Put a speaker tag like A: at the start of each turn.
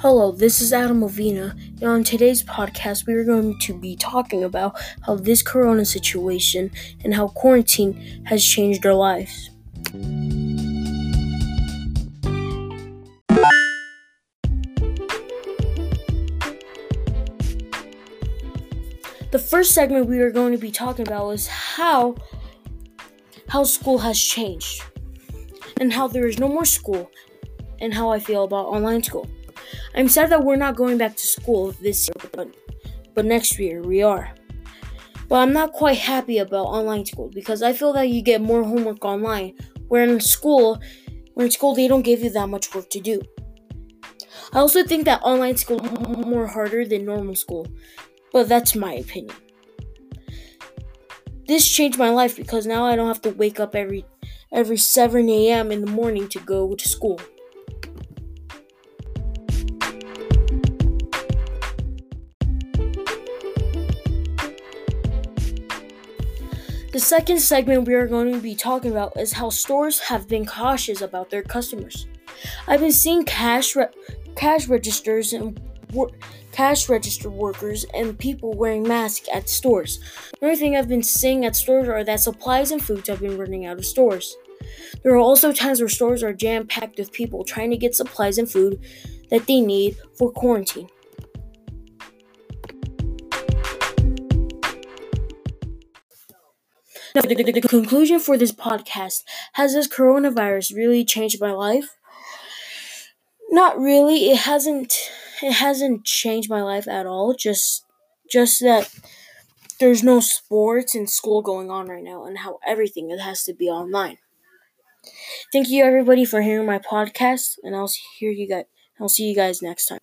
A: Hello, this is Adam Ovina, and on today's podcast, we are going to be talking about how this corona situation and how quarantine has changed our lives. The first segment we are going to be talking about is how how school has changed and how there is no more school and how I feel about online school. I'm sad that we're not going back to school this year, but, but next year we are. But I'm not quite happy about online school because I feel that you get more homework online, where in school, where in school they don't give you that much work to do. I also think that online school is more harder than normal school, but that's my opinion. This changed my life because now I don't have to wake up every every 7 a.m. in the morning to go to school. The second segment we are going to be talking about is how stores have been cautious about their customers. I've been seeing cash re- cash registers and wor- cash register workers and people wearing masks at stores. Another thing I've been seeing at stores are that supplies and foods have been running out of stores. There are also times where stores are jam packed with people trying to get supplies and food that they need for quarantine. Now, the, the, the conclusion for this podcast has this coronavirus really changed my life? Not really. It hasn't. It hasn't changed my life at all. Just, just that there's no sports and school going on right now, and how everything it has to be online. Thank you everybody for hearing my podcast, and I'll hear you guys. I'll see you guys next time.